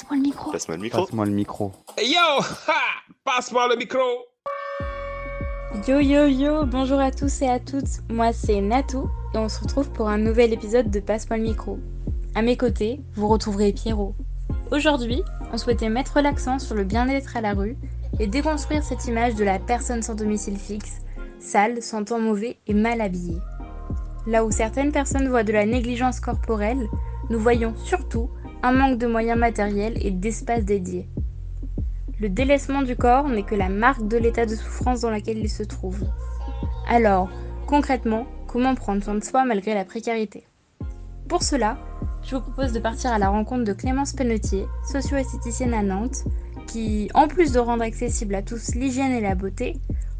Passe-moi le micro. Passe-moi le micro. Passe-moi le micro. Hey yo Passe-moi le micro Yo yo yo, bonjour à tous et à toutes. Moi c'est Natou et on se retrouve pour un nouvel épisode de Passe-moi le micro. À mes côtés, vous retrouverez Pierrot. Aujourd'hui, on souhaitait mettre l'accent sur le bien-être à la rue et déconstruire cette image de la personne sans domicile fixe, sale, sentant mauvais et mal habillée. Là où certaines personnes voient de la négligence corporelle, nous voyons surtout un manque de moyens matériels et d'espace dédiés. Le délaissement du corps n'est que la marque de l'état de souffrance dans lequel il se trouve. Alors, concrètement, comment prendre soin de soi malgré la précarité? Pour cela, je vous propose de partir à la rencontre de Clémence Penotier, socio-esthéticienne à Nantes, qui, en plus de rendre accessible à tous l'hygiène et la beauté,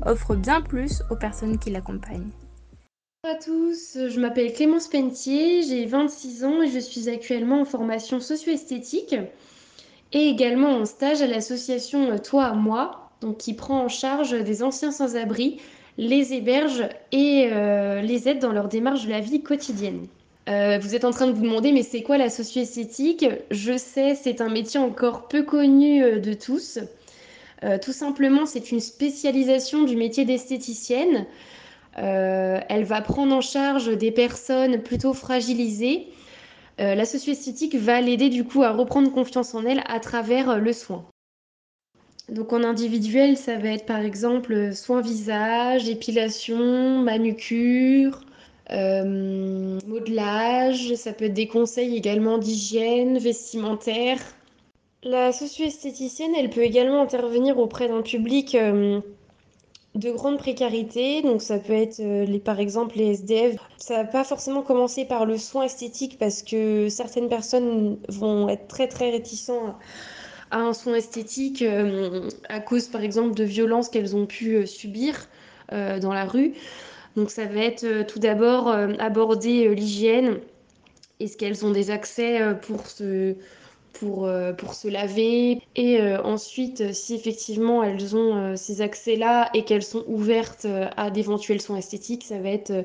offre bien plus aux personnes qui l'accompagnent. Bonjour à tous, je m'appelle Clémence Pentier, j'ai 26 ans et je suis actuellement en formation socio-esthétique et également en stage à l'association Toi à moi, donc qui prend en charge des anciens sans-abri, les héberge et euh, les aide dans leur démarche de la vie quotidienne. Euh, vous êtes en train de vous demander, mais c'est quoi la socio-esthétique? Je sais, c'est un métier encore peu connu euh, de tous. Tout simplement, c'est une spécialisation du métier d'esthéticienne. Euh, elle va prendre en charge des personnes plutôt fragilisées. Euh, la socio-esthétique va l'aider du coup à reprendre confiance en elle à travers le soin. Donc en individuel, ça va être par exemple soin visage, épilation, manucure, euh, modelage, ça peut être des conseils également d'hygiène, vestimentaire. La socio-esthéticienne, elle peut également intervenir auprès d'un public euh, de grande précarité, donc ça peut être euh, par exemple les SDF. Ça va pas forcément commencer par le soin esthétique parce que certaines personnes vont être très très réticents à un soin esthétique euh, à cause par exemple de violences qu'elles ont pu euh, subir dans la rue. Donc ça va être tout d'abord aborder l'hygiène. Est-ce qu'elles ont des accès pour se, pour, euh, pour se laver Et euh, ensuite, euh, si effectivement elles ont ces accès-là et qu'elles sont ouvertes à d'éventuels soins esthétiques, ça va être,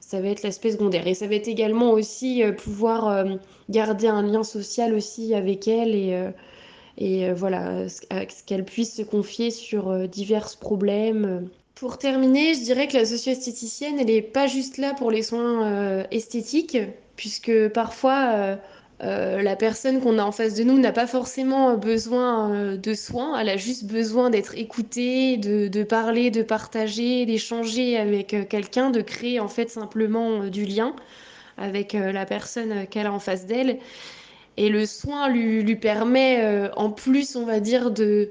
ça être l'aspect secondaire. Et ça va être également aussi pouvoir garder un lien social aussi avec elles et, et voilà, qu'elles puissent se confier sur divers problèmes. Pour terminer, je dirais que la socio-esthéticienne, elle n'est pas juste là pour les soins esthétiques, puisque parfois euh, euh, la personne qu'on a en face de nous n'a pas forcément besoin euh, de soins, elle a juste besoin d'être écoutée, de, parler, de partager, d'échanger avec euh, quelqu'un, de créer en fait simplement euh, du lien avec euh, la personne qu'elle a en face d'elle. Et le soin lui, permet, euh, en plus, on va dire, de,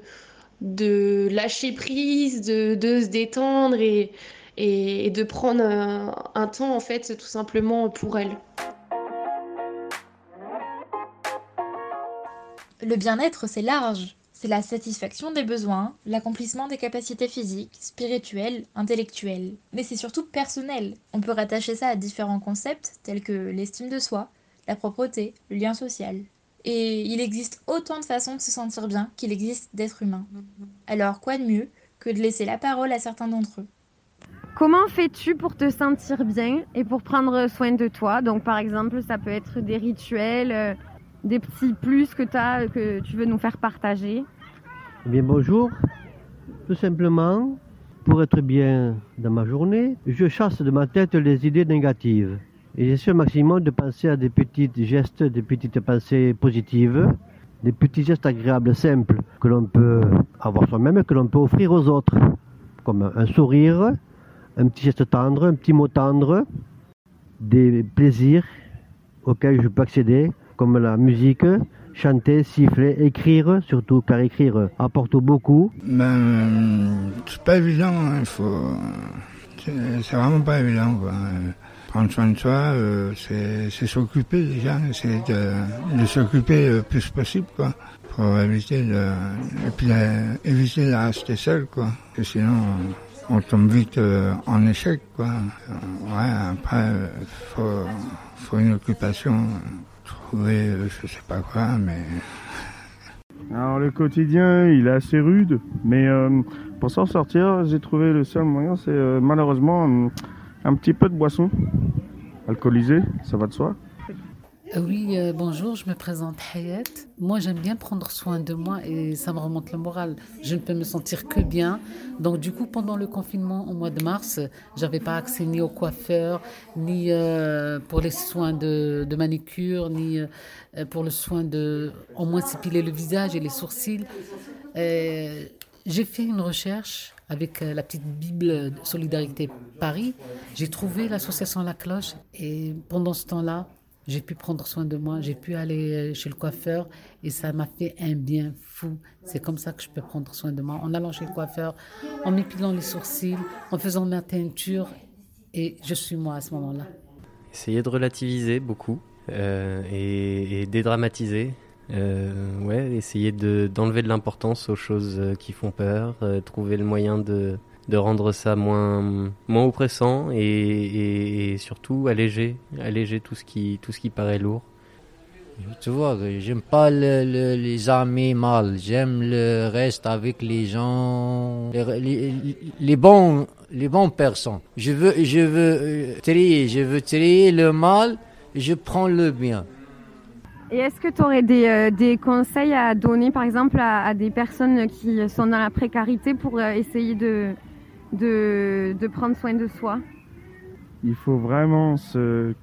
lâcher prise, de, se détendre et de prendre un, un temps, en fait, tout simplement pour elle. Le bien-être, c'est large. C'est la satisfaction des besoins, l'accomplissement des capacités physiques, spirituelles, intellectuelles. Mais c'est surtout personnel. On peut rattacher ça à différents concepts tels que l'estime de soi, la propreté, le lien social. Et il existe autant de façons de se sentir bien qu'il existe d'êtres humains. Alors quoi de mieux que de laisser la parole à certains d'entre eux? Comment fais-tu pour te sentir bien et pour prendre soin de toi? Donc par exemple, ça peut être des rituels, euh, des petits plus que, as, que tu veux nous faire partager. Eh bien bonjour. Tout simplement, pour être bien dans ma journée, je chasse de ma tête les idées négatives. Et j'essaie au maximum de penser à des petits gestes, des petites pensées positives, des petits gestes agréables, simples, que l'on peut avoir soi-même et que l'on peut offrir aux autres. Comme un sourire, un petit geste tendre, un petit mot tendre, des plaisirs auxquels je peux accéder, comme la musique, chanter, siffler, écrire, surtout car écrire apporte beaucoup. Ben, c'est pas évident, hein, il faut. C'est vraiment pas évident, quoi. Prendre soin de soi, euh, c'est s'occuper déjà, c'est de, s'occuper le plus possible, quoi. Pour éviter de. Et puis euh, éviter de rester seul, quoi. Sinon, on tombe vite euh, en échec, quoi. Euh, ouais, après, euh, faut, faut une occupation, trouver, euh, je sais pas quoi, mais. Alors le quotidien, il est assez rude, mais euh, pour s'en sortir, j'ai trouvé le seul moyen, c'est euh, malheureusement un, un petit peu de boisson alcoolisée, ça va de soi. Euh, oui, euh, bonjour, je me présente Hayat. Moi, j'aime bien prendre soin de moi et ça me remonte le moral. Je ne peux me sentir que bien. Donc, du coup, pendant le confinement au mois de mars, j'avais pas accès ni au coiffeur, ni euh, pour les soins de, manicure, ni pour le soin de, au moins, s'épiler le visage et les sourcils. J'ai fait une recherche avec la petite Bible Solidarité Paris. J'ai trouvé l'association La Cloche et pendant ce temps-là, j'ai pu prendre soin de moi, j'ai pu aller euh, chez le coiffeur et ça m'a fait un bien fou. C'est comme ça que je peux prendre soin de moi, en allant chez le coiffeur, en m'épilant les sourcils, en faisant ma teinture et je suis moi à ce moment-là. Essayer de relativiser beaucoup euh, et, dédramatiser. Euh, ouais, essayer d'enlever de l'importance aux choses qui font peur, trouver le moyen de, de rendre ça moins, moins oppressant et, surtout alléger, alléger tout ce qui, tout ce qui paraît lourd. Tu vois, j'aime pas les amis mal, j'aime le reste avec les gens, les, les, bons, les bons personnes. Je veux, je veux euh, trier, je veux trier le mal, je prends le bien. Et est-ce que tu aurais des, euh, des, conseils à donner, par exemple, à, à, des personnes qui sont dans la précarité pour euh, essayer de, de, de prendre soin de soi il faut vraiment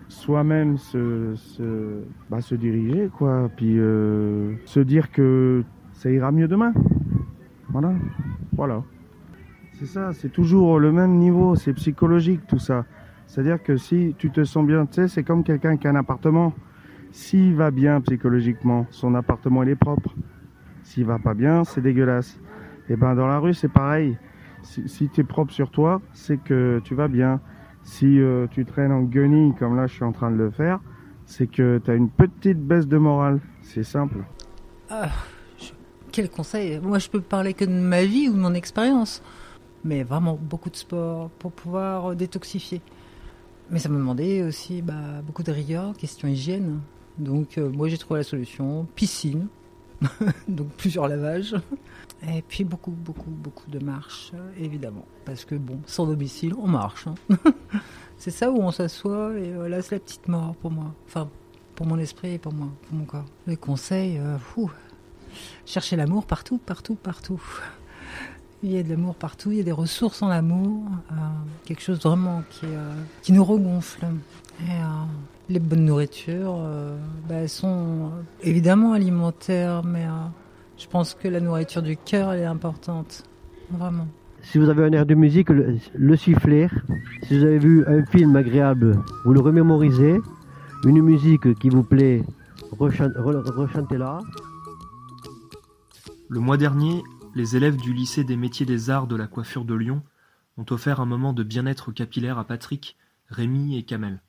soi-même se, se, bah, se diriger, quoi. Puis euh, se dire que ça ira mieux demain. Voilà. Voilà. C'est ça, c'est toujours le même niveau, c'est psychologique tout ça. C'est-à-dire que si tu te sens bien, tu sais, c'est comme quelqu'un qui a un appartement. S'il va bien psychologiquement, son appartement il est propre. S'il va pas bien, c'est dégueulasse. Et ben dans la rue, c'est pareil si, tu es propre sur toi, c'est que tu vas bien. Si euh, tu traînes en guenille, comme là je suis en train de le faire, c'est que tu as une petite baisse de morale. C'est simple. Ah, quel conseil Moi, je peux parler que de ma vie ou de mon expérience. Mais vraiment, beaucoup de sport pour pouvoir détoxifier. Mais ça me demandait aussi bah, beaucoup de rigueur, question hygiène. Donc, euh, moi, j'ai trouvé la solution piscine. Donc, plusieurs lavages. Et puis beaucoup, beaucoup, beaucoup de marches, évidemment. Parce que bon, sans domicile, on marche. Hein. c'est ça où on s'assoit et voilà, c'est la petite mort pour moi. Enfin, pour mon esprit et pour moi, pour mon corps. Les conseils, euh, chercher l'amour partout, partout, partout. Il y a de l'amour partout, il y a des ressources en l'amour, euh, quelque chose vraiment qui, euh, qui nous regonfle. Et, les bonnes nourritures, bah, elles sont évidemment alimentaires, mais je pense que la nourriture du cœur est importante, vraiment. Si vous avez un air de musique, le, siffler. Si vous avez vu un film agréable, vous le remémorisez. Une musique qui vous plaît, rechantez-la. Le mois dernier, les élèves du lycée des métiers des arts de la coiffure de Lyon ont offert un moment de bien-être capillaire à Patrick, Rémi et Kamel.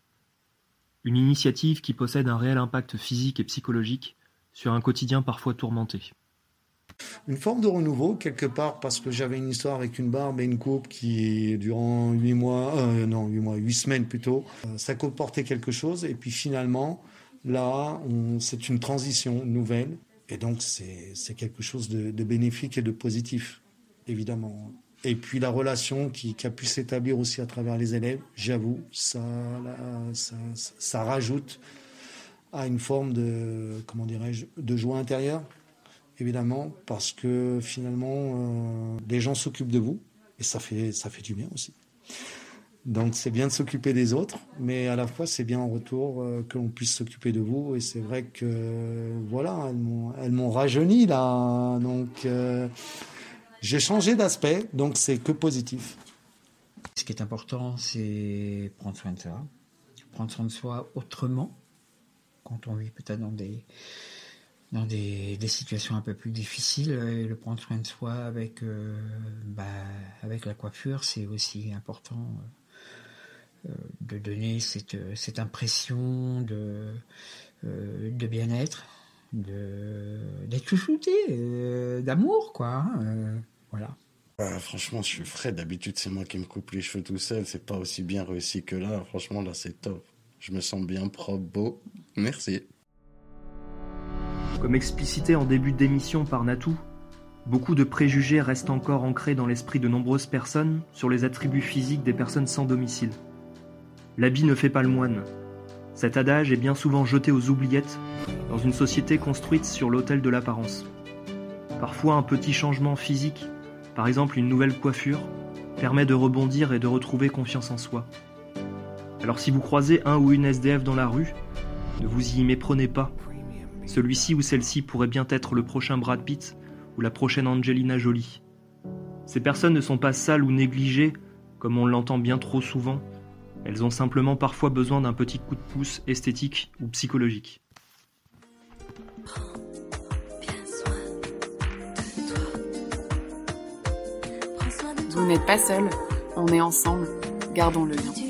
Une initiative qui possède un réel impact physique et psychologique sur un quotidien parfois tourmenté. Une forme de renouveau quelque part parce que j'avais une histoire avec une barbe et une coupe qui durant huit mois, euh, non huit mois, huit semaines plutôt, euh, ça comportait quelque chose. Et puis finalement là c'est une transition nouvelle et donc c'est quelque chose de, bénéfique et de positif évidemment. Et puis la relation qui, a pu s'établir aussi à travers les élèves, j'avoue, ça, ça, rajoute à une forme de comment dirais-je de joie intérieure évidemment, parce que finalement, euh, les gens s'occupent de vous, et ça fait, ça fait du bien aussi. Donc c'est bien de s'occuper des autres, mais à la fois c'est bien en retour euh, que l'on puisse s'occuper de vous. Et c'est vrai que voilà, elles m'ont rajeuni là, donc euh, j'ai changé d'aspect, donc c'est que positif. Ce qui est important, c'est prendre soin de soi, prendre soin de soi autrement, quand on vit peut-être dans des dans des, des, situations un peu plus difficiles, et le prendre soin de soi avec, euh, bah, avec la coiffure, c'est aussi important euh, de donner cette, cette impression de, de bien-être, d'être chouchouté, d'amour, quoi. Hein, voilà. Bah, franchement, je suis frais. D'habitude, c'est moi qui me coupe les cheveux tout seul. C'est pas aussi bien réussi que là. Franchement, là, c'est top. Je me sens bien propre, beau. Merci. Comme explicité en début d'émission par Natou, beaucoup de préjugés restent encore ancrés dans l'esprit de nombreuses personnes sur les attributs physiques des personnes sans domicile. L'habit ne fait pas le moine. Cet adage est bien souvent jeté aux oubliettes dans une société construite sur l'autel de l'apparence. Parfois un petit changement physique, par exemple une nouvelle coiffure, permet de rebondir et de retrouver confiance en soi. Alors si vous croisez un ou une SDF dans la rue, ne vous y méprenez pas. Celui-ci ou celle-ci pourrait bien être le prochain Brad Pitt ou la prochaine Angelina Jolie. Ces personnes ne sont pas sales ou négligées, comme on l'entend bien trop souvent. Elles ont simplement parfois besoin d'un petit coup de pouce esthétique ou psychologique. Vous n'êtes pas seul, on est ensemble, gardons le lien.